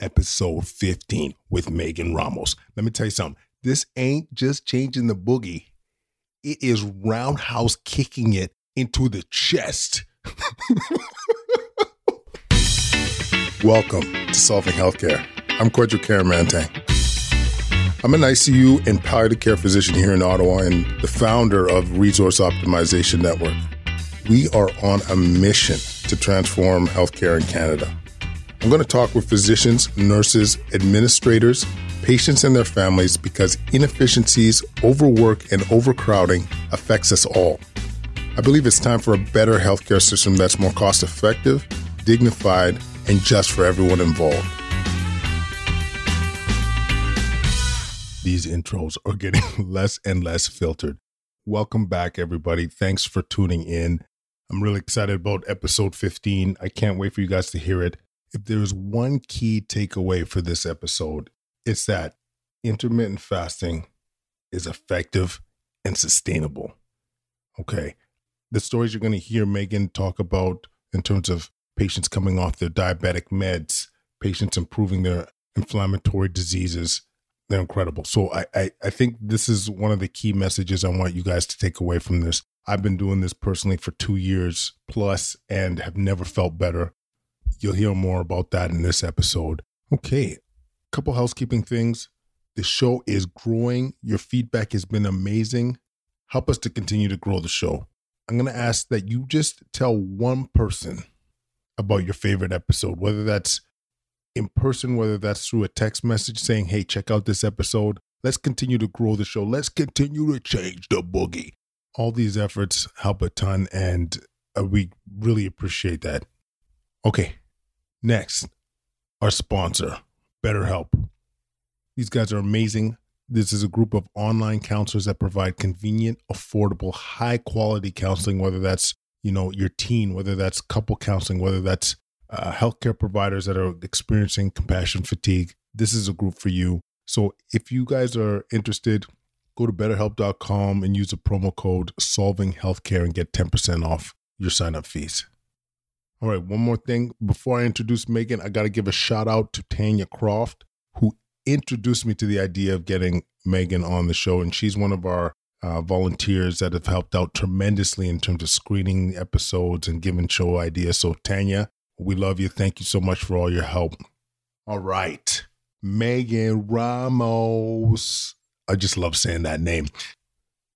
episode 15 with Megan Ramos. Let me tell you something. This ain't just changing the boogie, it is roundhouse kicking it into the chest. Welcome to Solving Healthcare. I'm Kwadwo Kyeremanteng. I'm an ICU and palliative care physician here in Ottawa and the founder of Resource Optimization Network. We are on a mission to transform healthcare in Canada. I'm going to talk with physicians, nurses, administrators, patients, and their families because inefficiencies, overwork, and overcrowding affects us all. I believe it's time for a better healthcare system that's more cost effective, dignified, and just for everyone involved. These intros are getting less and less filtered. Welcome back, everybody. Thanks for tuning in. I'm really excited about episode 15. I can't wait for you guys to hear it. If there's one key takeaway for this episode, it's that intermittent fasting is effective and sustainable. Okay. The stories you're going to hear Megan talk about in terms of patients coming off their diabetic meds, patients improving their inflammatory diseases, they're incredible. So I, I, I think this is one of the key messages I want you guys to take away from this. I've been doing this personally for two years plus and have never felt better. You'll hear more about that in this episode. Okay, couple housekeeping things. The show is growing. Your feedback has been amazing. Help us to continue to grow the show. I'm going to ask that you just tell one person about your favorite episode, whether that's in person, whether that's through a text message saying, hey, check out this episode. Let's continue to grow the show. Let's continue to change the boogie. All these efforts help a ton, and uh, we really appreciate that. Okay, next, our sponsor, BetterHelp. These guys are amazing. This is a group of online counselors that provide convenient, affordable, high quality counseling, whether that's you know your teen, whether that's couple counseling, whether that's uh, healthcare providers that are experiencing compassion fatigue, this is a group for you. So if you guys are interested, go to betterhelp.com and use the promo code solving healthcare and get 10% off your sign up fees. All right, one more thing. Before I introduce Megan, I got to give a shout out to Tanya Croft, who introduced me to the idea of getting Megan on the show. And she's one of our uh, volunteers that have helped out tremendously in terms of screening episodes and giving show ideas. So, Tanya, we love you. Thank you so much for all your help. All right. Megan Ramos. I just love saying that name.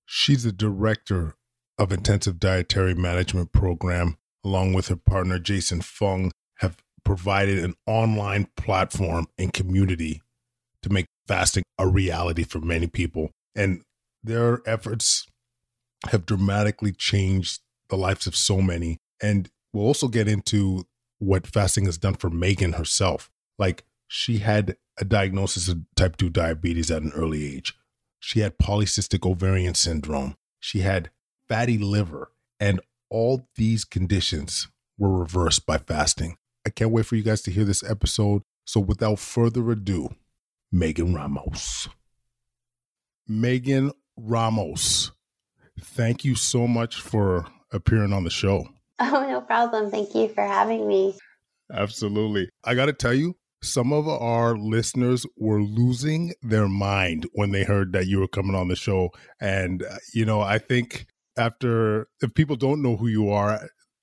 She's the director of intensive dietary management program, along with her partner Jason Fung, have provided an online platform and community to make fasting a reality for many people. And their efforts have dramatically changed the lives of so many. And we'll also get into what fasting has done for Megan herself. Like she had a diagnosis of type 2 diabetes at an early age. She had polycystic ovarian syndrome. She had fatty liver. And all these conditions were reversed by fasting. I can't wait for you guys to hear this episode. So without further ado, Megan Ramos. Megan Ramos, thank you so much for appearing on the show. Oh, no problem. Thank you for having me. Absolutely. I got to tell you, some of our listeners were losing their mind when they heard that you were coming on the show. And, uh, you know, I think after, if people don't know who you are,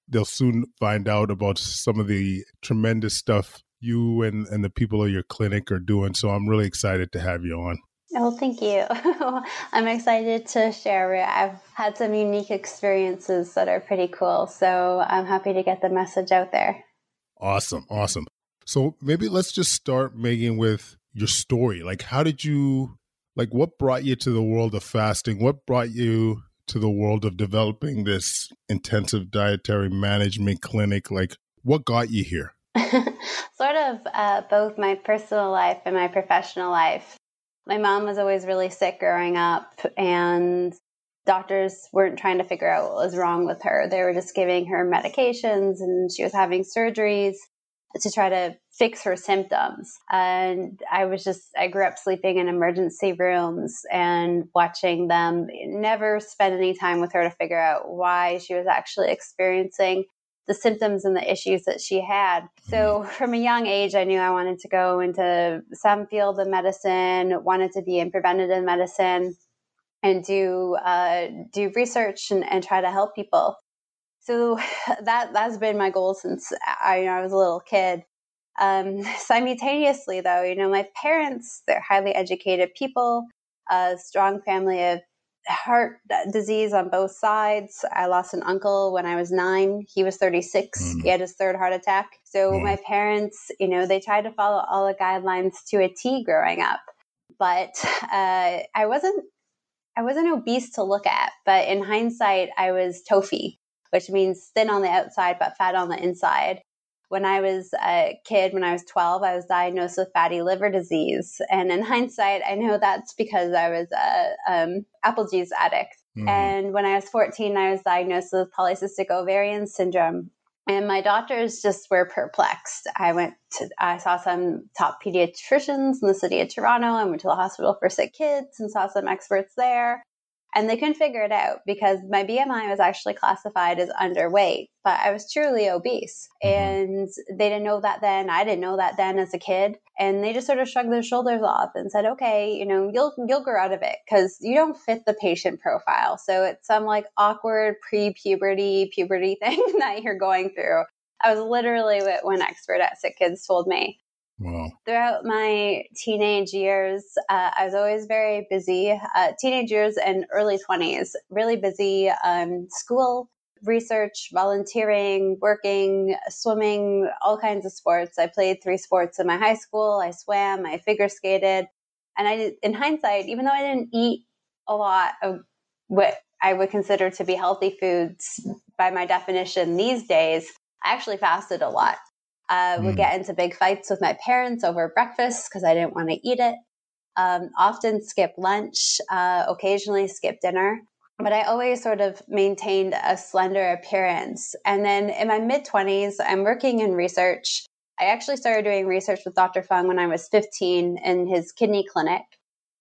they'll soon find out about some of the tremendous stuff you and, and the people of your clinic are doing. So I'm really excited to have you on. Oh, thank you. I'm excited to share. I've had some unique experiences that are pretty cool. So I'm happy to get the message out there. Awesome. Awesome. So maybe let's just start, Megan, with your story. Like, how did you, like, what brought you to the world of fasting? What brought you to the world of developing this intensive dietary management clinic? Like, what got you here? sort of uh, both my personal life and my professional life. My mom was always really sick growing up, and doctors weren't trying to figure out what was wrong with her. They were just giving her medications, and she was having surgeries to try to fix her symptoms. And I was just, I grew up sleeping in emergency rooms and watching them never spend any time with her to figure out why she was actually experiencing the symptoms and the issues that she had. So mm-hmm. from a young age, I knew I wanted to go into some field of medicine, wanted to be in preventative medicine and do uh, do research and, and try to help people. So that that's been my goal since I, you know, I was a little kid. Um, simultaneously, though, you know, my parents they're highly educated people, a strong family of heart disease on both sides. I lost an uncle when I was nine. He was 36. Mm. He had his third heart attack. So mm. my parents, you know, they tried to follow all the guidelines to a T growing up. But uh, I wasn't, I wasn't obese to look at. But in hindsight, I was TOFI, which means thin on the outside but fat on the inside when I was a kid, when I was 12, I was diagnosed with fatty liver disease. And in hindsight, I know that's because I was a um, apple juice addict. Mm-hmm. And when I was 14, I was diagnosed with polycystic ovarian syndrome. And my doctors just were perplexed. I went to, I saw some top pediatricians in the city of Toronto. I went to the hospital for sick kids and saw some experts there and they couldn't figure it out because my BMI was actually classified as underweight, but I was truly obese. Mm-hmm. And they didn't know that then. I didn't know that then as a kid. And they just sort of shrugged their shoulders off and said, "Okay, you know, you'll you'll grow out of it because you don't fit the patient profile." So it's some like awkward pre-puberty puberty thing that you're going through. I was literally what one expert at Sick Kids told me. Wow. Throughout my teenage years, uh, I was always very busy. Uh, teenage years and early 20s, really busy. Um, school, research, volunteering, working, swimming, all kinds of sports. I played three sports in my high school. I swam, I figure skated. And I in hindsight, even though I didn't eat a lot of what I would consider to be healthy foods by my definition these days, I actually fasted a lot. Uh, mm. Would get into big fights with my parents over breakfast because I didn't want to eat it. Um, often skip lunch, uh, occasionally skip dinner. But I always sort of maintained a slender appearance. And then in my mid 20s, I'm working in research. I actually started doing research with Dr. Fung when I was 15 in his kidney clinic.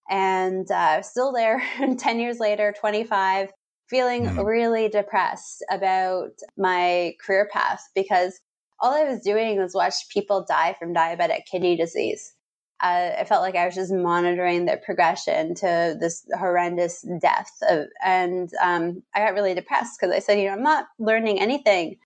And uh, still there 10 years later, 25, feeling mm. really depressed about my career path because all I was doing was watch people die from diabetic kidney disease. Uh, I felt like I was just monitoring their progression to this horrendous death. Of, and um, I got really depressed because I said, you know, I'm not learning anything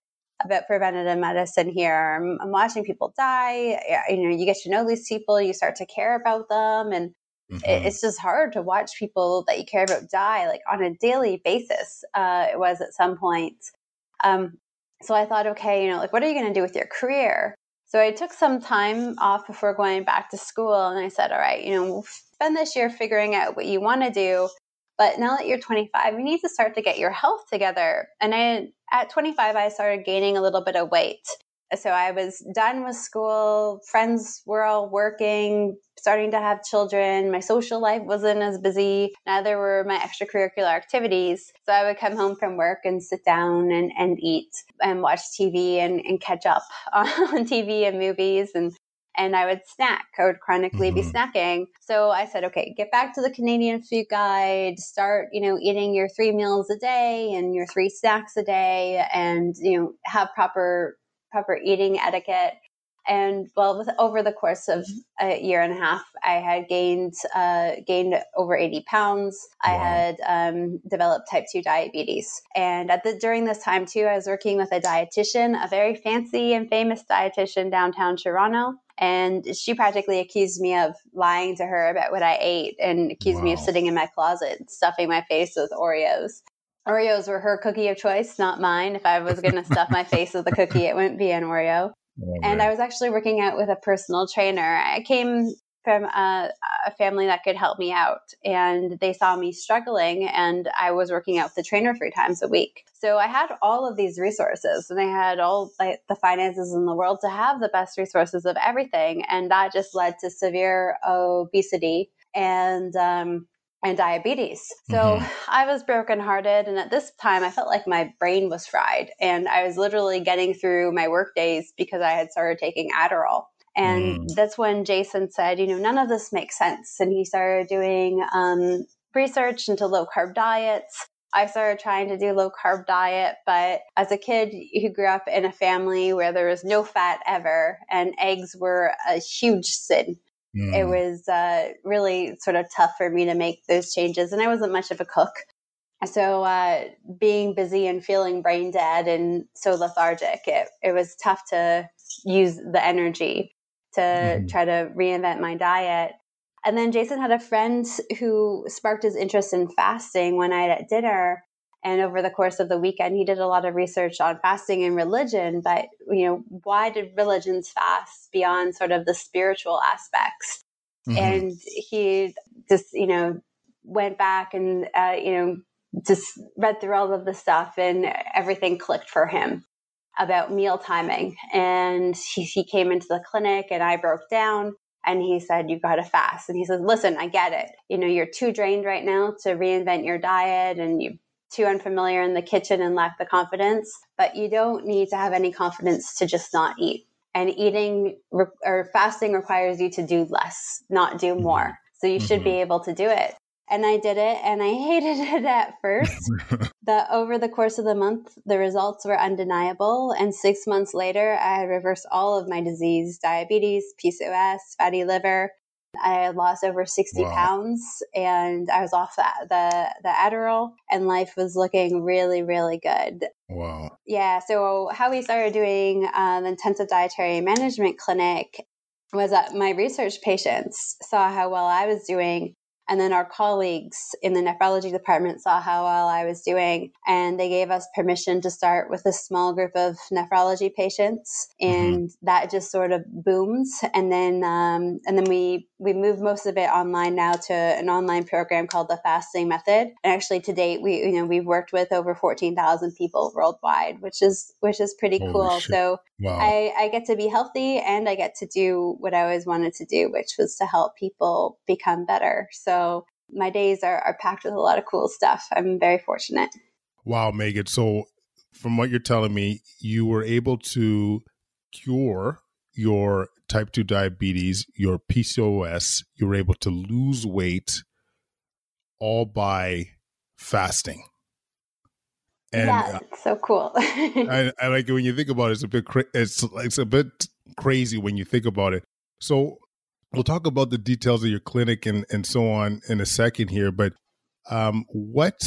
about preventative medicine here. I'm, I'm, watching people die. You know, you get to know these people, you start to care about them, and mm-hmm. it, it's just hard to watch people that you care about die like on a daily basis. Uh, it was at some point. Um, so I thought, okay, you know, like, what are you going to do with your career? So I took some time off before going back to school and I said, all right, you know, spend this year figuring out what you want to do. But now that you're 25, you need to start to get your health together. And I, at 25, I started gaining a little bit of weight. So I was done with school. Friends were all working, starting to have children. My social life wasn't as busy. Neither were my extracurricular activities. So I would come home from work and sit down and, and eat and watch TV and, and catch up on TV and movies and and I would snack. I would chronically mm-hmm. be snacking. So I said, okay, get back to the Canadian Food Guide, start, you know, eating your three meals a day and your three snacks a day and, you know, have proper proper eating etiquette. And well, with, over the course of a year and a half, I had gained uh, gained over eighty pounds. Wow. I had um, developed type two diabetes, and at the during this time too, I was working with a dietitian, a very fancy and famous dietitian downtown Toronto, and she practically accused me of lying to her about what I ate and accused wow. me of sitting in my closet stuffing my face with Oreos. Oreos were her cookie of choice, not mine. If I was going to stuff my face with a cookie, it wouldn't be an Oreo. Oh, and I was actually working out with a personal trainer. I came from a, a, family that could help me out, and they saw me struggling, and I was working out with the trainer three times a week. So I had all of these resources, and I had all like, the finances in the world to have the best resources of everything, and that just led to severe obesity and um, and diabetes. So mm-hmm. I was brokenhearted. And at this time, I felt like my brain was fried. And I was literally getting through my work days because I had started taking Adderall. And mm. that's when Jason said, you know, none of this makes sense. And he started doing um, research into low carb diets. I started trying to do low carb diet, but as a kid who grew up in a family where there was no fat ever and eggs were a huge sin, mm. it was uh, really sort of tough for me to make those changes. And I wasn't much of a cook. So uh, being busy and feeling brain dead and so lethargic, it, it was tough to use the energy to mm. try to reinvent my diet. And then Jason had a friend who sparked his interest in fasting one night at dinner. And over the course of the weekend, he did a lot of research on fasting and religion. But, you know, why did religions fast beyond sort of the spiritual aspects? Mm-hmm. And he just, you know, went back and, uh, you know, just read through all of the stuff and everything clicked for him about meal timing. And he, he came into the clinic and I broke down and he said, You've got to fast. And he says, Listen, I get it. You know, you're too drained right now to reinvent your diet and you're too unfamiliar in the kitchen and lack the confidence, but you don't need to have any confidence to just not eat. And eating re- or fasting requires you to do less, not do mm-hmm. more. So you mm-hmm. should be mm-hmm. able to do it and I did it and I hated it at first. but over the course of the month, the results were undeniable. And six months later, I had reversed all of my disease diabetes, PCOS, fatty liver. I had lost over 60 wow. pounds and I was off the, the, the Adderall and life was looking really, really good. Wow. Yeah. So, how we started doing um, intensive dietary management clinic was that my research patients saw how well I was doing and then our colleagues in the nephrology department saw how well I was doing, and they gave us permission to start with a small group of nephrology patients, mm-hmm. and mm-hmm. that just sort of booms. And then, um, and then we we moved most of it online now to an online program called the Fasting Method. And actually, to date, we you know we've worked with over fourteen thousand people worldwide, which is which is pretty Holy cool. Shit. So wow. I I get to be healthy, and I get to do what I always wanted to do, which was to help people become better. So my days are, are packed with a lot of cool stuff. I'm very fortunate. Wow, Megan. So from what you're telling me, you were able to cure your type 2 diabetes, your PCOS, you were able to lose weight all by fasting. And yeah, it's so cool. I, I, like it when you think about it. It's a bit cra- it's it's a bit crazy when you think about it. So We'll talk about the details of your clinic and, and so on in a second here, but um, what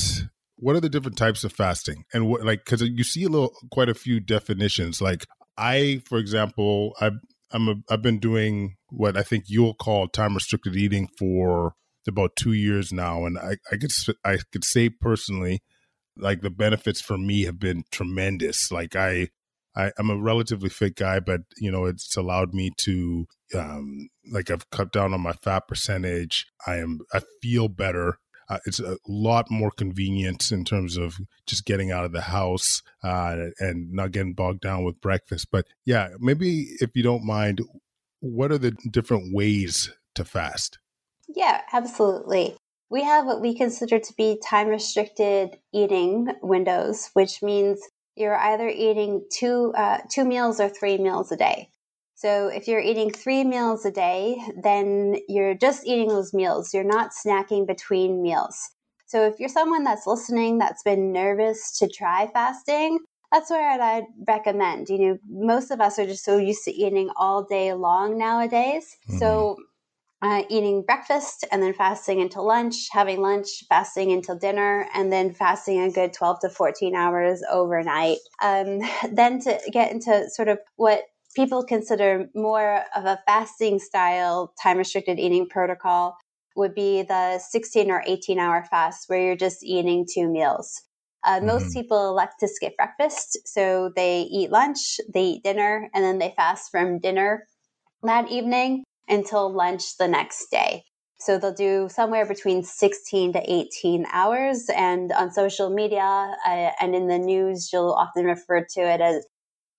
what are the different types of fasting and what like because you see a little quite a few definitions. Like I, for example, I I'm a, I've been doing what I think you'll call time restricted eating for about two years now, and I I could I could say personally, like the benefits for me have been tremendous. Like I I, am a relatively fit guy, but you know, it's allowed me to um, like I've cut down on my fat percentage. I am I feel better. Uh, it's a lot more convenient in terms of just getting out of the house uh, and not getting bogged down with breakfast. But yeah, maybe if you don't mind, what are the different ways to fast? Yeah, absolutely. We have what we consider to be time restricted eating windows, which means you're either eating two uh, two meals or three meals a day. So if you're eating three meals a day, then you're just eating those meals. You're not snacking between meals. So if you're someone that's listening that's been nervous to try fasting, that's where I'd recommend. You know, most of us are just so used to eating all day long nowadays. Mm-hmm. So uh, eating breakfast and then fasting until lunch, having lunch, fasting until dinner, and then fasting a good 12 to 14 hours overnight. Um, then to get into sort of what people consider more of a fasting style time restricted eating protocol would be the 16 or 18 hour fast where you're just eating two meals. Uh, mm-hmm. Most people elect to skip breakfast, so they eat lunch, they eat dinner, and then they fast from dinner that evening until lunch the next day. So they'll do somewhere between 16 to 18 hours. And on social media uh, and in the news, you'll often refer to it as,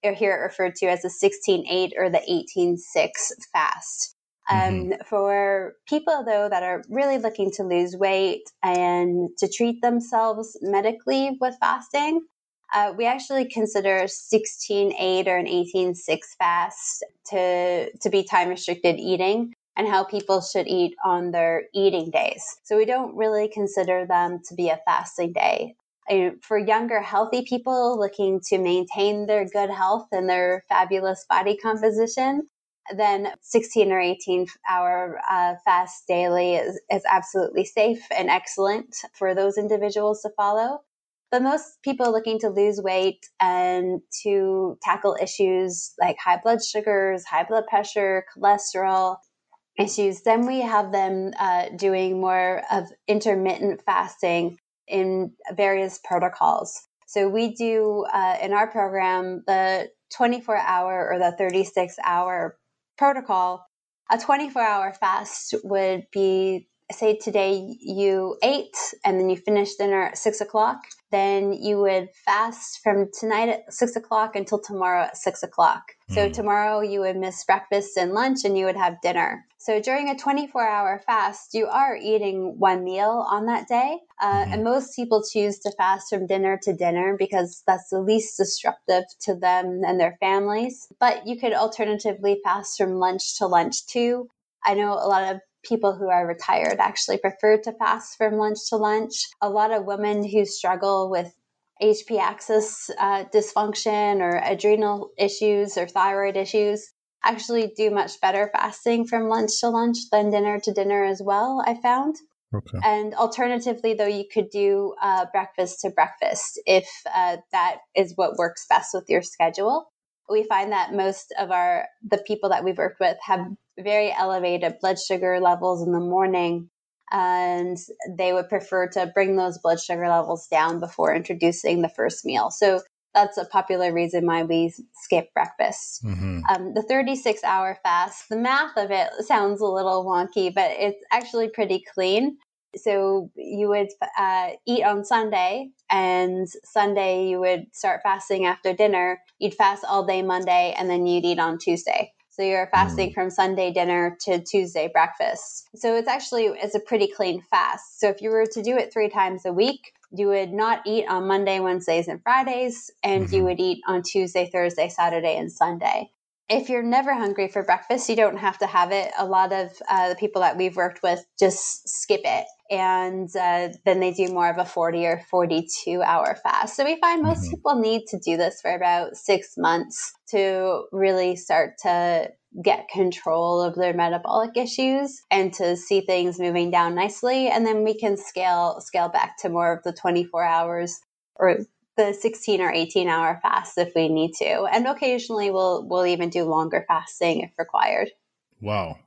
or hear it referred to as the 16 8 or the 18 6 fast. Mm-hmm. Um, for people, though, that are really looking to lose weight and to treat themselves medically with fasting, uh, we actually consider 16-8 or an 18-6 fast to, to be time restricted eating and how people should eat on their eating days. So we don't really consider them to be a fasting day. for younger, healthy people looking to maintain their good health and their fabulous body composition, then 16 or 18 hour uh, fast daily is, is absolutely safe and excellent for those individuals to follow. But most people looking to lose weight and to tackle issues like high blood sugars, high blood pressure, cholesterol issues, then we have them uh, doing more of intermittent fasting in various protocols. So we do uh, in our program the 24 hour or the 36 hour protocol. A 24 hour fast would be say today you ate and then you finished dinner at six o'clock then you would fast from tonight at six o'clock until tomorrow at six o'clock. Mm. So hmm. tomorrow you would miss breakfast and lunch and you would have dinner. So during a 24 hour fast, you are eating one meal on that day. Uh, mm-hmm. And most people choose to fast from dinner to dinner because that's the least disruptive to them and their families. But you could alternatively fast from lunch to lunch too. I know a lot of people who are retired actually prefer to fast from lunch to lunch. A lot of women who struggle with HPA axis uh, dysfunction or adrenal issues or thyroid issues actually do much better fasting from lunch to lunch than dinner to dinner as well, I found. Okay. And alternatively, though, you could do uh, breakfast to breakfast if uh, that is what works best with your schedule. We find that most of our the people that we've worked with have very elevated blood sugar levels in the morning and they would prefer to bring those blood sugar levels down before introducing the first meal. So that's a popular reason why we skip breakfast. Mm-hmm. Um, the 36 hour fast, the math of it sounds a little wonky, but it's actually pretty clean. So you would uh, eat on Sunday, and Sunday you would start fasting after dinner. You'd fast all day Monday, and then you'd eat on Tuesday. So you're fasting mm. from Sunday dinner to Tuesday breakfast. So it's actually it's a pretty clean fast. So if you were to do it 3 times a week, you would not eat on Monday, Wednesdays and Fridays and mm-hmm. you would eat on Tuesday, Thursday, Saturday and Sunday. If you're never hungry for breakfast, you don't have to have it. A lot of uh, the people that we've worked with just skip it and uh, then they do more of a 40 or 42 hour fast. So we find most mm-hmm. people need to do this for about six months to really start to get control of their metabolic issues and to see things moving down nicely. And then we can scale scale back to more of the 24 hours or the 16 or 18 hour fast if we need to. And occasionally we'll we'll even do longer fasting if required. Wow.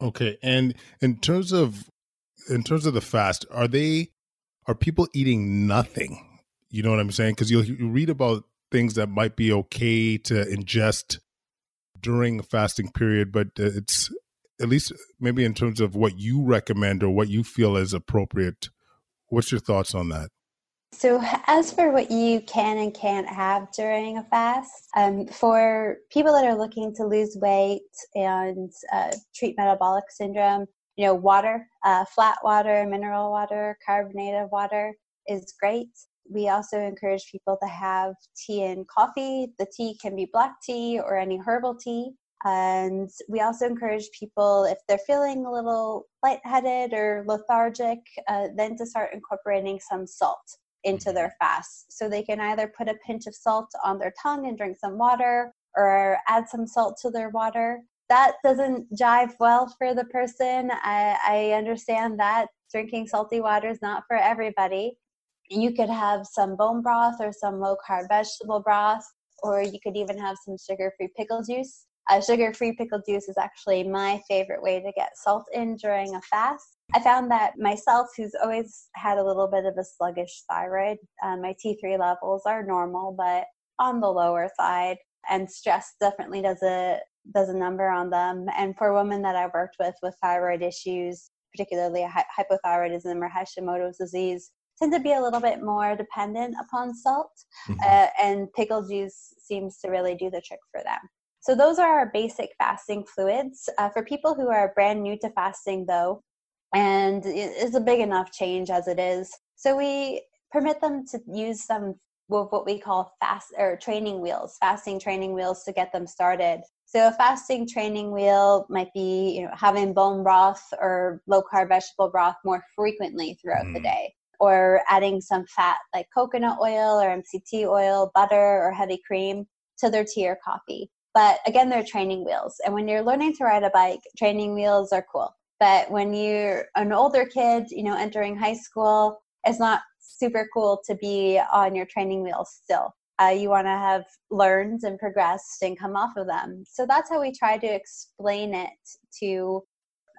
Okay. And in terms of in terms of the fast are they are people eating nothing? You know what i'm saying? Because you'll you read about things that might be okay to ingest during a fasting period, but uh, it's at least maybe in terms of what you recommend or what you feel is appropriate. What's your thoughts on that? So, as for what you can and can't have during a fast, um, for people that are looking to lose weight and uh, treat metabolic syndrome, you know, water, uh, flat water, mineral water, carbonated water is great. We also encourage people to have tea and coffee. The tea can be black tea or any herbal tea. And we also encourage people, if they're feeling a little lightheaded or lethargic, uh, then to start incorporating some salt into their fast. So they can either put a pinch of salt on their tongue and drink some water or add some salt to their water. That doesn't jive well for the person. I, I understand that drinking salty water is not for everybody you could have some bone broth or some low carb vegetable broth, or you could even have some sugar free pickle juice. Uh, sugar free pickle juice is actually my favorite way to get salt in during a fast. I found that myself, who's always had a little bit of a sluggish thyroid, uh, my T3 levels are normal, but on the lower side, and stress definitely does a does a number on them. And for women that I've worked with with thyroid issues, particularly hypothyroidism or Hashimoto's disease, tend to be a little bit more dependent upon salt, mm-hmm. uh, and pickle juice seems to really do the trick for them. So, those are our basic fasting fluids. Uh, for people who are brand new to fasting, though, and it's a big enough change as it is, so we permit them to use some of what we call fast or training wheels, fasting training wheels to get them started. So a fasting training wheel might be you know, having bone broth or low carb vegetable broth more frequently throughout mm. the day or adding some fat like coconut oil or MCT oil, butter, or heavy cream to their tea or coffee. But again, they're training wheels. And when you're learning to ride a bike, training wheels are cool. But when you're an older kid, you know, entering high school, it's not super cool to be on your training wheels still. Uh, you want to have learned and progressed and come off of them. So that's how we try to explain it to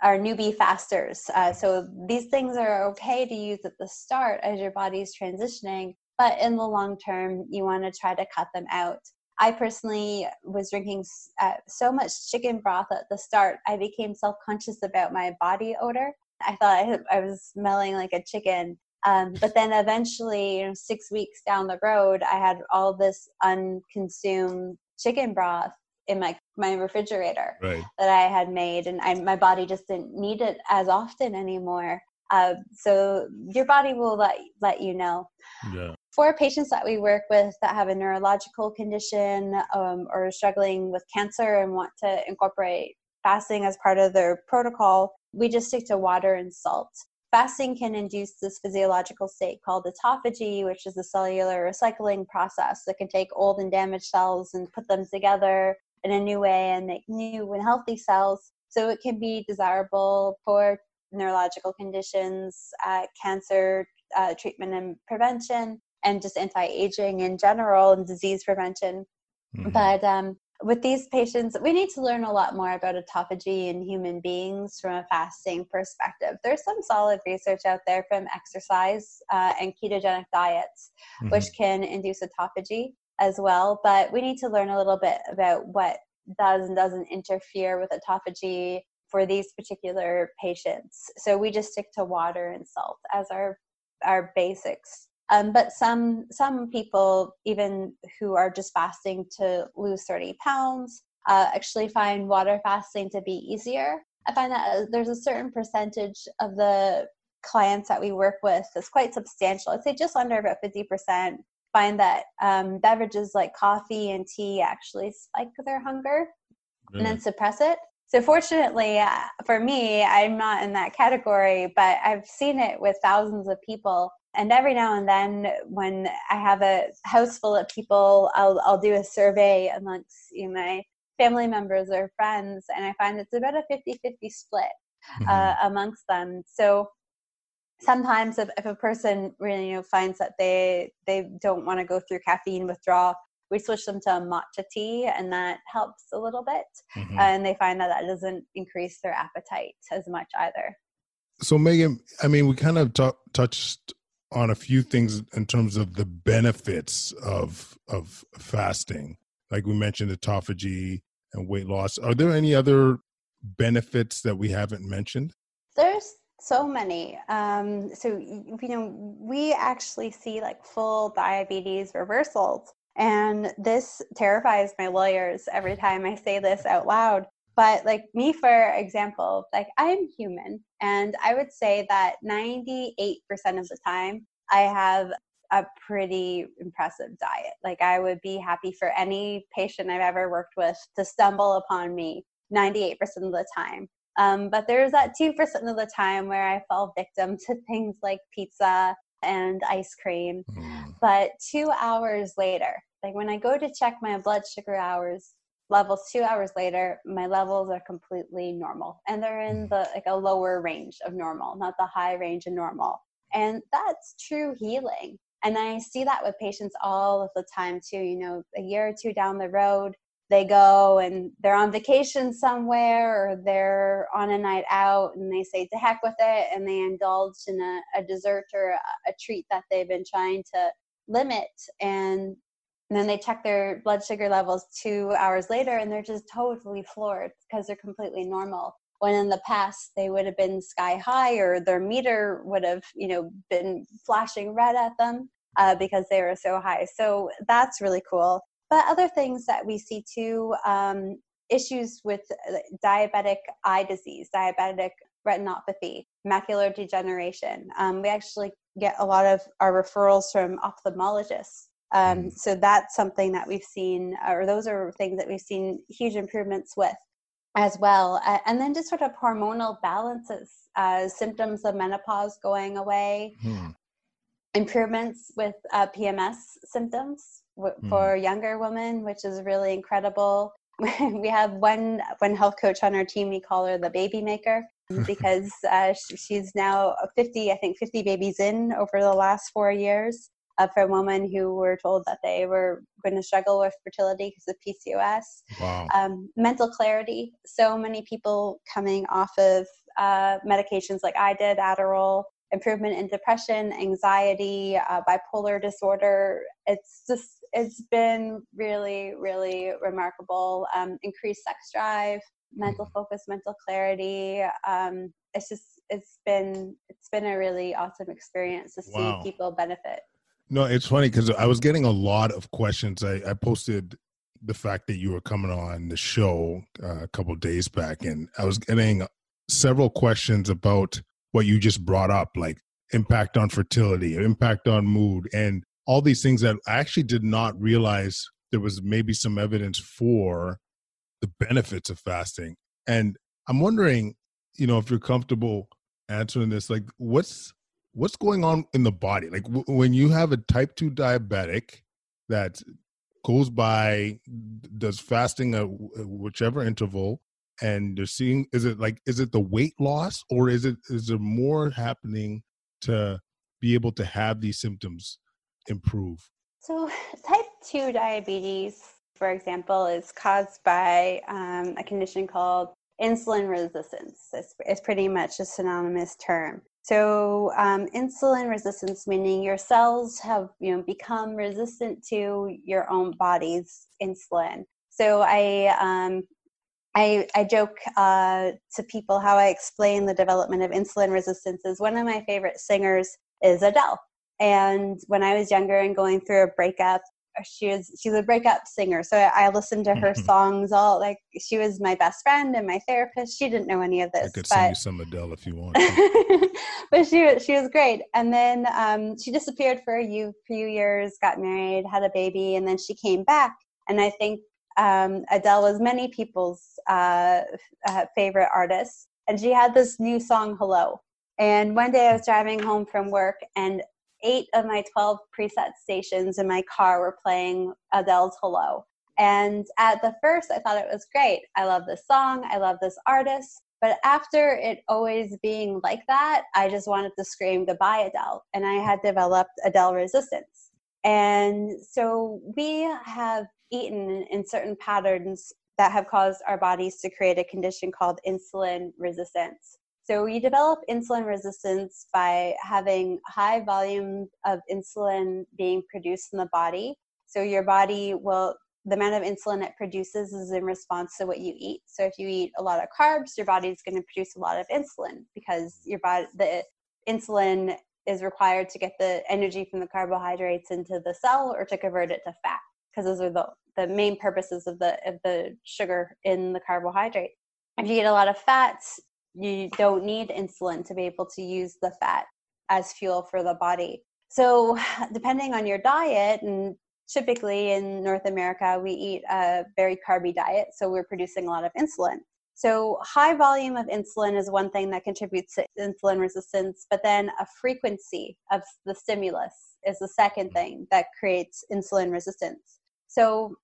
our newbie fasters. Uh, so these things are okay to use at the start as your body's transitioning, but in the long term, you want to try to cut them out. I personally was drinking uh, so much chicken broth at the start, I became self conscious about my body odor. I thought I, I was smelling like a chicken. Um, but then eventually, you know, six weeks down the road, I had all this unconsumed chicken broth in my my refrigerator right. that I had made, and I, my body just didn't need it as often anymore. Uh, so your body will let let you know. Yeah. For patients that we work with that have a neurological condition um, or struggling with cancer and want to incorporate fasting as part of their protocol, we just stick to water and salt. Fasting can induce this physiological state called autophagy, which is a cellular recycling process that can take old and damaged cells and put them together in a new way and make new and healthy cells. So it can be desirable for neurological conditions, uh, cancer uh, treatment and prevention, and just anti-aging in general and disease prevention. Mm-hmm. But um, with these patients, we need to learn a lot more about autophagy in human beings from a fasting perspective. There's some solid research out there from exercise uh, and ketogenic diets, mm-hmm. which can induce autophagy as well. But we need to learn a little bit about what does and doesn't interfere with autophagy for these particular patients. So we just stick to water and salt as our our basics. Um, but some some people, even who are just fasting to lose 30 pounds, uh, actually find water fasting to be easier. I find that uh, there's a certain percentage of the clients that we work with is quite substantial. I'd say just under about 50% find that um, beverages like coffee and tea actually spike their hunger and then suppress it. So, fortunately uh, for me, I'm not in that category, but I've seen it with thousands of people. And every now and then, when I have a house full of people, I'll, I'll do a survey amongst you know, my family members or friends, and I find it's about a 50 50 split mm-hmm. uh, amongst them. So, sometimes if, if a person really you know finds that they they don't want to go through caffeine withdrawal we switch them to matcha tea and that helps a little bit. Mm-hmm. and they find that that doesn't increase their appetite as much either. So megan i mean we kind of t- touched on a few things in terms of the benefits of of fasting. Like we mentioned autophagy and weight loss. Are there any other benefits that we haven't mentioned? There's so many. Um, so you know we actually see like full diabetes reversals and this terrifies my lawyers every time i say this out loud. But like me for example like i'm human and i would say that 98% of the time i have a pretty impressive diet. Like i would be happy for any patient i've ever worked with to stumble upon me 98% of the time um, but there's that 2% of the time where I fall victim to things like pizza and ice cream. Mm. But two hours later, like when I go to check my blood sugar hours levels two hours later, my levels are completely normal. And they're in mm. the like a lower range of normal, not the high range of normal. And that's true healing. And I see that with patients all of the time too. You know, a year or two down the road, they go and they're on vacation somewhere or they're on a night out and they say to heck with it and they indulge in a, a dessert or a, a, treat that they've been trying to limit. And, and then they check their blood sugar levels two hours later and they're just totally floored because they're completely normal. When in the past they would have been sky high or their meter would have you know been flashing red at them uh, because they were so high. So that's really cool but other things that we see too um, issues with uh, diabetic eye disease, diabetic retinopathy, macular degeneration. Um, we actually get a lot of our referrals from ophthalmologists. Um, mm. so that's something that we've seen, or those are things that we've seen huge improvements with as well. Uh, and then just sort of hormonal balances, uh, symptoms of menopause going away. Hmm improvements with uh, PMS symptoms w- mm. for younger women, which is really incredible. we have one one health coach on our team. We call her the baby maker because uh, she's now 50, I think 50 babies in over the last four years uh, for women who were told that they were going to struggle with fertility because of PCOS. Wow. Um, mental clarity. So many people coming off of uh, medications like I did, Adderall, improvement in depression, anxiety, uh, bipolar disorder. It's just, it's been really, really remarkable. Um, increased sex drive, mental mm-hmm. focus, mental clarity. Um, it's just, it's been, it's been a really awesome experience to see wow. people benefit. No, it's funny because I was getting a lot of questions. I, I posted the fact that you were coming on the show uh, a couple days back, and I was getting several questions about what you just brought up, like impact on fertility, impact on mood, and all these things that I actually did not realize there was maybe some evidence for the benefits of fasting. And I'm wondering, you know, if you're comfortable answering this, like what's what's going on in the body like w- when you have a type 2 diabetic that goes by does fasting at whichever interval and they're seeing is it like is it the weight loss or is it is there more happening to be able to have these symptoms improve so type 2 diabetes for example is caused by um, a condition called insulin resistance it's, it's pretty much a synonymous term so um, insulin resistance, meaning your cells have you know become resistant to your own body's insulin. So I um, I, I, joke uh, to people how I explain the development of insulin resistance is one of my favorite singers is Adele. And when I was younger and going through a breakup, she was she's a breakup singer. So I, I listened to her songs all like she was my best friend and my therapist. She didn't know any of this I could but, sing you some Adele if you want but she she was great. And then um, she disappeared for a few, few years got married had a baby and then she came back. And I think um, Adele was many people's uh, uh, favorite artist and she had this new song hello. And one day I was driving home from work and eight of my 12 preset stations in my car were playing Adele's Hello. And at the first, I thought it was great. I love this song, I love this artist. But after it always being like that, I just wanted to scream goodbye, Adele. And I had developed Adele resistance. And so we have eaten in certain patterns that have caused our bodies to create a condition called insulin resistance. So we develop insulin resistance by having high volume of insulin being produced in the body. So your body will the amount of insulin it produces is in response to what you eat. So if you eat a lot of carbs, your body is going to produce a lot of insulin because your body the insulin is required to get the energy from the carbohydrates into the cell or to convert it to fat because those are the, the main purposes of the of the sugar in the carbohydrate. If you eat a lot of fats, you don't need insulin to be able to use the fat as fuel for the body. So, depending on your diet, and typically in North America, we eat a very carby diet, so we're producing a lot of insulin. So, high volume of insulin is one thing that contributes to insulin resistance, but then a frequency of the stimulus is the second mm. thing that creates insulin resistance. So,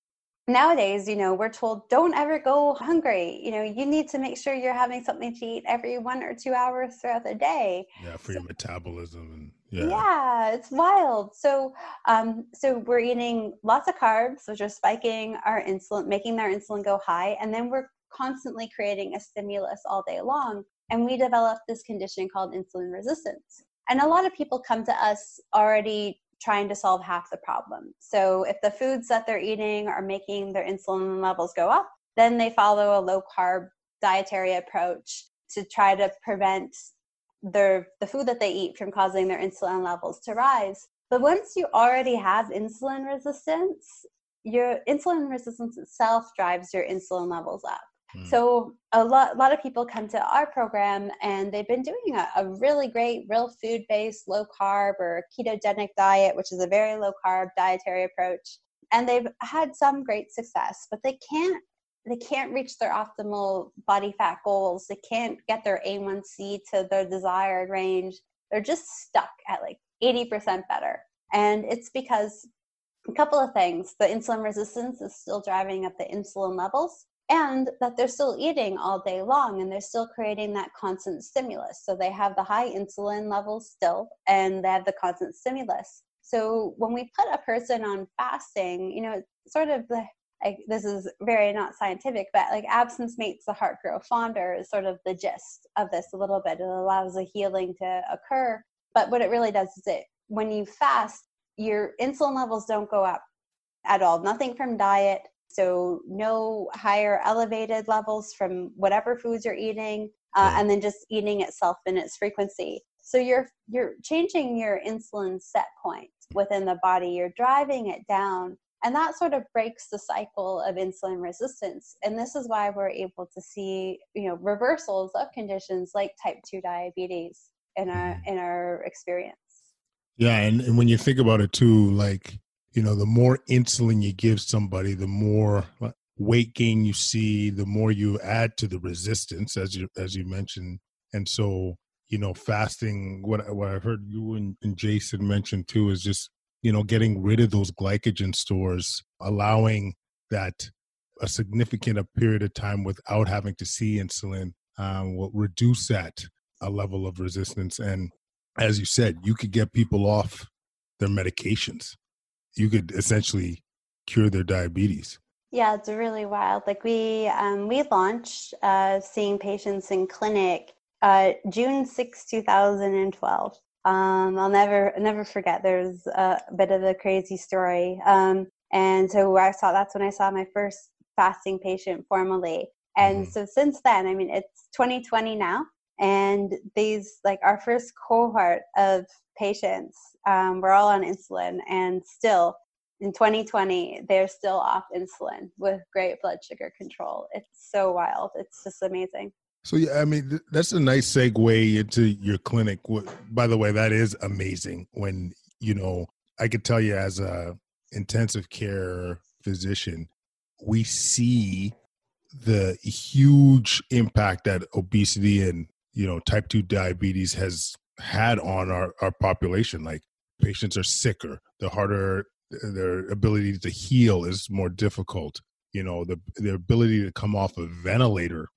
nowadays you know we're told don't ever go hungry. You know you need to make sure you're having something to eat every one or two hours throughout the day. Yeah for so, your metabolism and yeah. Yeah it's wild. So um so we're eating lots of carbs which are spiking our insulin making our insulin go high and then we're constantly creating a stimulus all day long and we develop this condition called insulin resistance. And a lot of people come to us already trying to solve half the problem. So if the foods that they're eating are making their insulin levels go up, then they follow a low carb dietary approach to try to prevent their the food that they eat from causing their insulin levels to rise. But once you already have insulin resistance, your insulin resistance itself drives your insulin levels up. Hmm. So a lot, a lot of people come to our program and they've been doing a, a really great, real food-based, low carb or ketogenic diet, which is a very low carb dietary approach, and they've had some great success, but they can't they can't reach their optimal body fat goals. They can't get their A1C to their desired range. They're just stuck at like 80% better. And it's because a couple of things the insulin resistance is still driving up the insulin levels, and that they're still eating all day long and they're still creating that constant stimulus. So they have the high insulin levels still, and they have the constant stimulus. So when we put a person on fasting, you know, sort of the like this is very not scientific, but like absence makes the heart grow fonder is sort of the gist of this a little bit. It allows the healing to occur. But what it really does is it when you fast, your insulin levels don't go up at all. Nothing from diet. So no higher elevated levels from whatever foods you're eating, uh, and then just eating itself in its frequency. So you're you're changing your insulin set point within the body. You're driving it down and that sort of breaks the cycle of insulin resistance and this is why we're able to see you know reversals of conditions like type 2 diabetes in our mm-hmm. in our experience yeah and, and when you think about it too like you know the more insulin you give somebody the more weight gain you see the more you add to the resistance as you as you mentioned. And so you know fasting what what i heard you and, and jason mention too is just you know getting rid of those glycogen stores allowing that a significant a period of time without having to see insulin um, will reduce that a level of resistance. And as you said you could get people off their medications you could essentially cure their diabetes yeah it's really wild like we um, we launched uh, seeing patients in clinic uh, june 6 2012 um, I'll never never forget. There's a bit of a crazy story, um, and so I saw that's when I saw my first fasting patient formally. And mm-hmm. so since then, I mean, it's 2020 now, and these like our first cohort of patients, um, we're all on insulin, and still in 2020 they're still off insulin with great blood sugar control. It's so wild. It's just amazing. So yeah, I mean that's a nice segue into your clinic. By the way, that is amazing. When you know, I could tell you as a intensive care physician, we see the huge impact that obesity and you know type 2 diabetes has had on our, our population like patients are sicker the harder their ability to heal is more difficult you know the their ability to come off a ventilator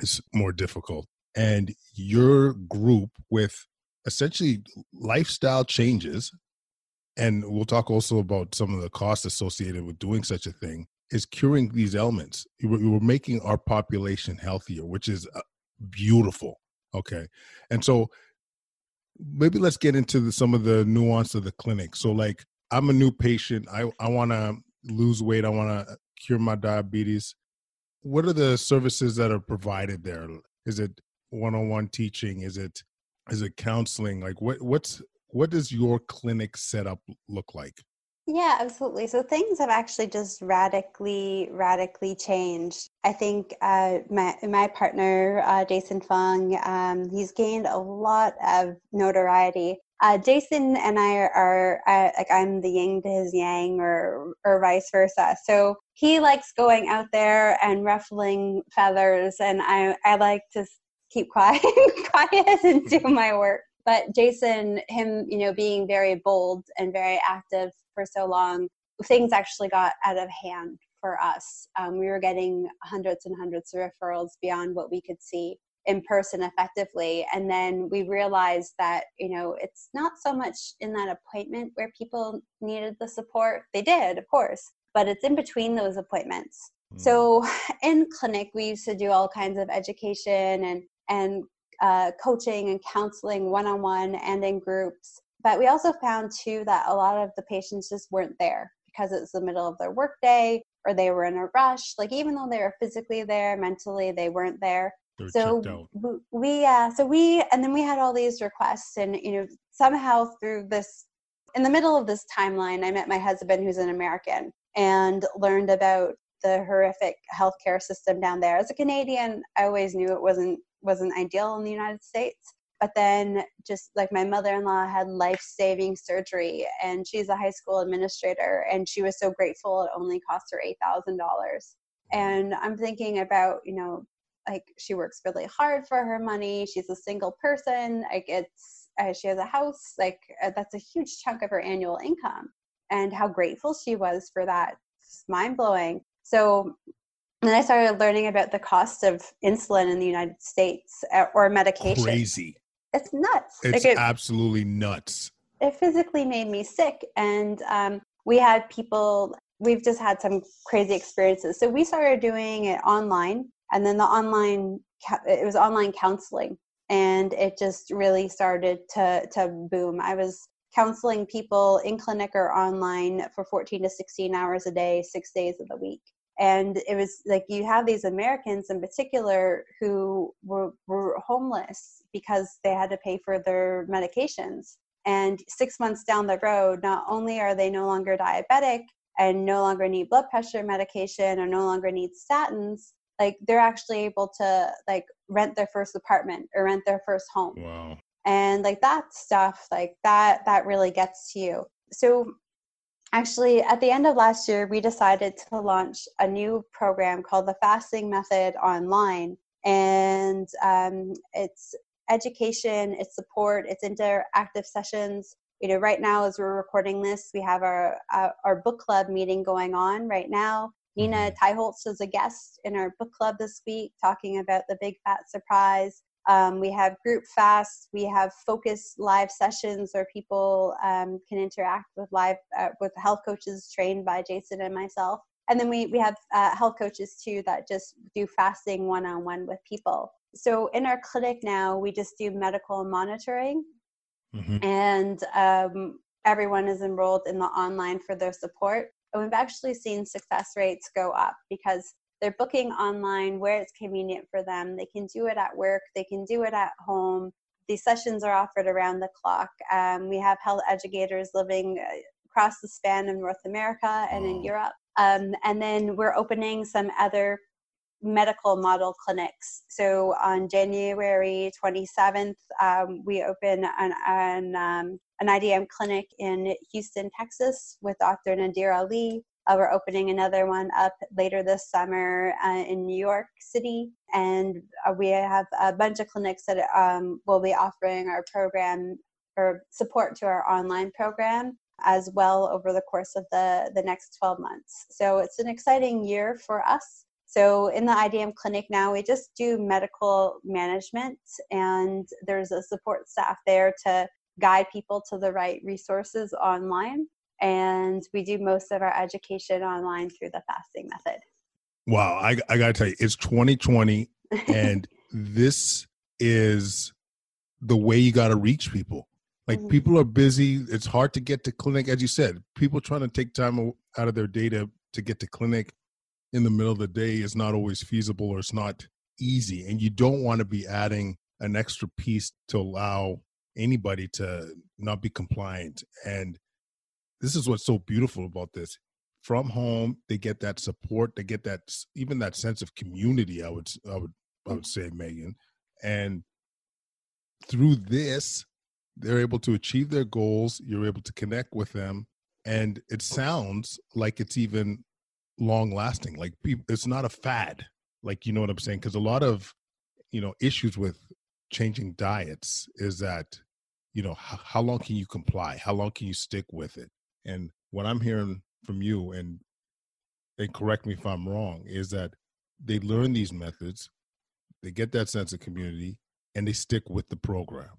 is more difficult. And your group with essentially lifestyle changes, and we'll talk also about some of the costs associated with doing such a thing, is curing these ailments. You were, you were making our population healthier, which is uh, beautiful. Okay. And so maybe let's get into the, some of the nuance of the clinic. So, like, I'm a new patient. I, I want to lose weight. I want to cure my diabetes what are the services that are provided there? Is it one-on-one teaching? Is it is it counseling? Like what what's what does your clinic setup look like? Yeah, absolutely. So things have actually just radically, radically changed. I think uh, my my partner uh, Jason Fung, um, he's gained a lot of notoriety uh, Jason and I are, are like I'm the yin to his yang, or or vice versa. So he likes going out there and ruffling feathers, and I I like to keep quiet, quiet and do my work. But Jason, him, you know, being very bold and very active for so long, things actually got out of hand for us. Um, we were getting hundreds and hundreds of referrals beyond what we could see in person effectively and then we realized that you know it's not so much in that appointment where people needed the support they did of course but it's in between those appointments mm. so in clinic we used to do all kinds of education and and uh, coaching and counseling one-on-one and in groups. But we also found too that a lot of the patients just weren't there because it's the middle of their workday or they were in a rush. Like even though they were physically there mentally they weren't there. So we uh so we and then we had all these requests and you know somehow through this in the middle of this timeline i met my husband who's an american and learned about the horrific healthcare system down there. As a canadian i always knew it wasn't wasn't ideal in the united states but then just like my mother-in-law had life-saving surgery and she's a high school administrator and she was so grateful it only cost her $8000 and i'm thinking about you know like she works really hard for her money she's a single person like it's uh, she has a house like uh, that's a huge chunk of her annual income. And how grateful she was for that it's mind-blowing. So then i started learning about the cost of insulin in the united states uh, or medication. Crazy. it's nuts. It's Like, it, absolutely nuts. it physically made me sick and um, we had people we've just had some crazy experiences. So we started doing it online and then the online it was online counseling and it just really started to to boom. I was counseling people in clinic or online for 14 to 16 hours a day six days of the week and it was like you have these americans in particular who were, were homeless because they had to pay for their medications. And six months down the road not only are they no longer diabetic and no longer need blood pressure medication or no longer need statins like they're actually able to like rent their first apartment or rent their first home. Wow. and like that stuff like that that really gets to you. So actually at the end of last year we decided to launch a new program called the fasting method online. And um, it's education it's support it's interactive sessions. You know right now as we're recording this we have our uh, our book club meeting going on right now. Nina Teicholz is a guest in our book club this week talking about the big fat surprise um, we have group fasts. We have focus live sessions where people um, can interact with live uh, with health coaches trained by Jason and myself. And then we we have uh, health coaches too that just do fasting one on one with people. So in our clinic now, we just do medical monitoring, Mhm. and um, everyone is enrolled in the online for their support. And we've actually seen success rates go up because they're booking online where it's convenient for them. They can do it at work, they can do it at home. These sessions are offered around the clock. Um, we have health educators living uh, across the span of North America and in Europe. Um, and then we're opening some other medical model clinics. So on January 27th, um, we open an, an, um, an IDM clinic in Houston, Texas with Dr. Nadir Ali. Uh, we're opening another one up later this summer uh, in New York City. And uh, we have a bunch of clinics that um, will be offering our program or support to our online program as well over the course of the, the next 12 months. So it's an exciting year for us. So in the IDM clinic now, we just do medical management, and there's a support staff there to guide people to the right resources online. And we do most of our education online through the fasting method. Wow. I, I got to tell you, it's 2020, and this is the way you got to reach people. Like Mhm. people are busy. It's hard to get to clinic, as you said. People trying to take time out of their day to, to get to clinic in the middle of the day is not always feasible or it's not easy. And you don't want to be adding an extra piece to allow anybody to not be compliant. And this is what's so beautiful about this. From home, they get that support. They get that even that sense of community. I would I would I would say, Megan, and through this, they're able to achieve their goals. You're able to connect with them, and it sounds like it's even long lasting. Like it's not a fad. Like you know what I'm saying? Because a lot of you know issues with changing diets is that you know h- how long can you comply? How long can you stick with it? And what I'm hearing from you, and and correct me if I'm wrong, is that they learn these methods, they get that sense of community, and they stick with the program.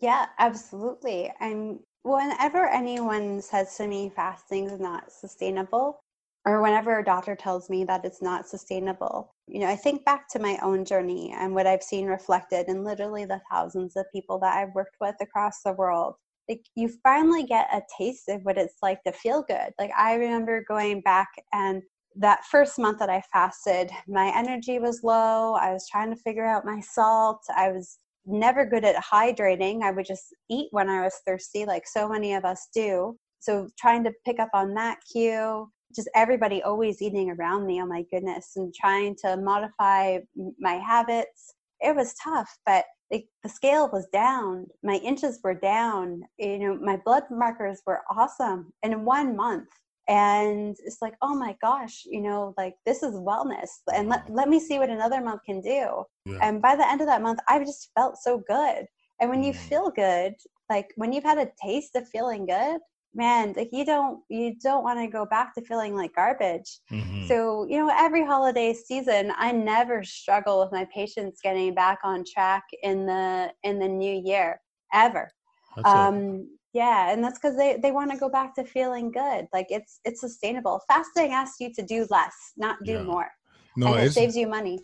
Yeah, absolutely. And whenever anyone says to me fasting is not sustainable, or whenever a doctor tells me that it's not sustainable, you know, I think back to my own journey and what I've seen reflected in literally the thousands of people that I've worked with across the world. Like you finally get a taste of what it's like to feel good. Like I remember going back and that first month that I fasted, my energy was low. I was trying to figure out my salt. I was never good at hydrating. I would just eat when I was thirsty, like so many of us do. So trying to pick up on that cue, just everybody always eating around me. Oh my goodness, and trying to modify my habits. It was tough, but the, the scale was down. My inches were down. You know, my blood markers were awesome in one month. And it's like, oh my gosh, you know, like this is wellness. And let, let me see what another month can do. Yeah. And by the end of that month, I just felt so good. And when you mm. feel good, like when you've had a taste of feeling good, man like you don't you don't want to go back to feeling like garbage. Mm-hmm. so you know every holiday season i never struggle with my patients getting back on track in the in the new year ever. That's um yeah and that's because they they want to go back to feeling good. Like it's it's sustainable. Fasting asks you to do less not do yeah. more. No, and it saves you money.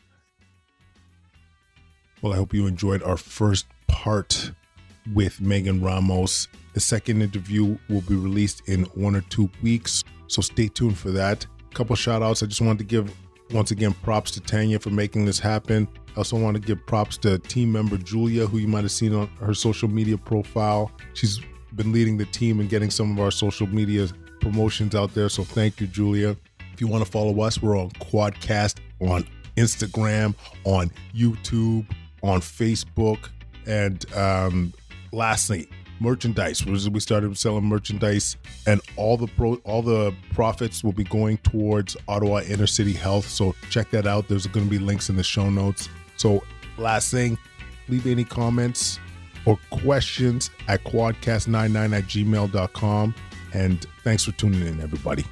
Well i hope you enjoyed our first part with megan ramos the second interview will be released in one or two weeks, so stay tuned for that. A couple shout outs. I just wanted to give once again props to Tanya for making this happen. I also want to give props to team member Julia, who you might have seen on her social media profile. She's been leading the team and getting some of our social media promotions out there. So thank you, Julia. If you want to follow us, we're on Kwadcast on Instagram, on YouTube, on Facebook. And um, lastly, merchandise. We started selling merchandise, and all the pro, all the profits will be going towards Ottawa Inner City Health. So check that out. There's going to be links in the show notes. So last thing, leave any comments or questions at kwadcast99 at gmail.com. And thanks for tuning in, everybody.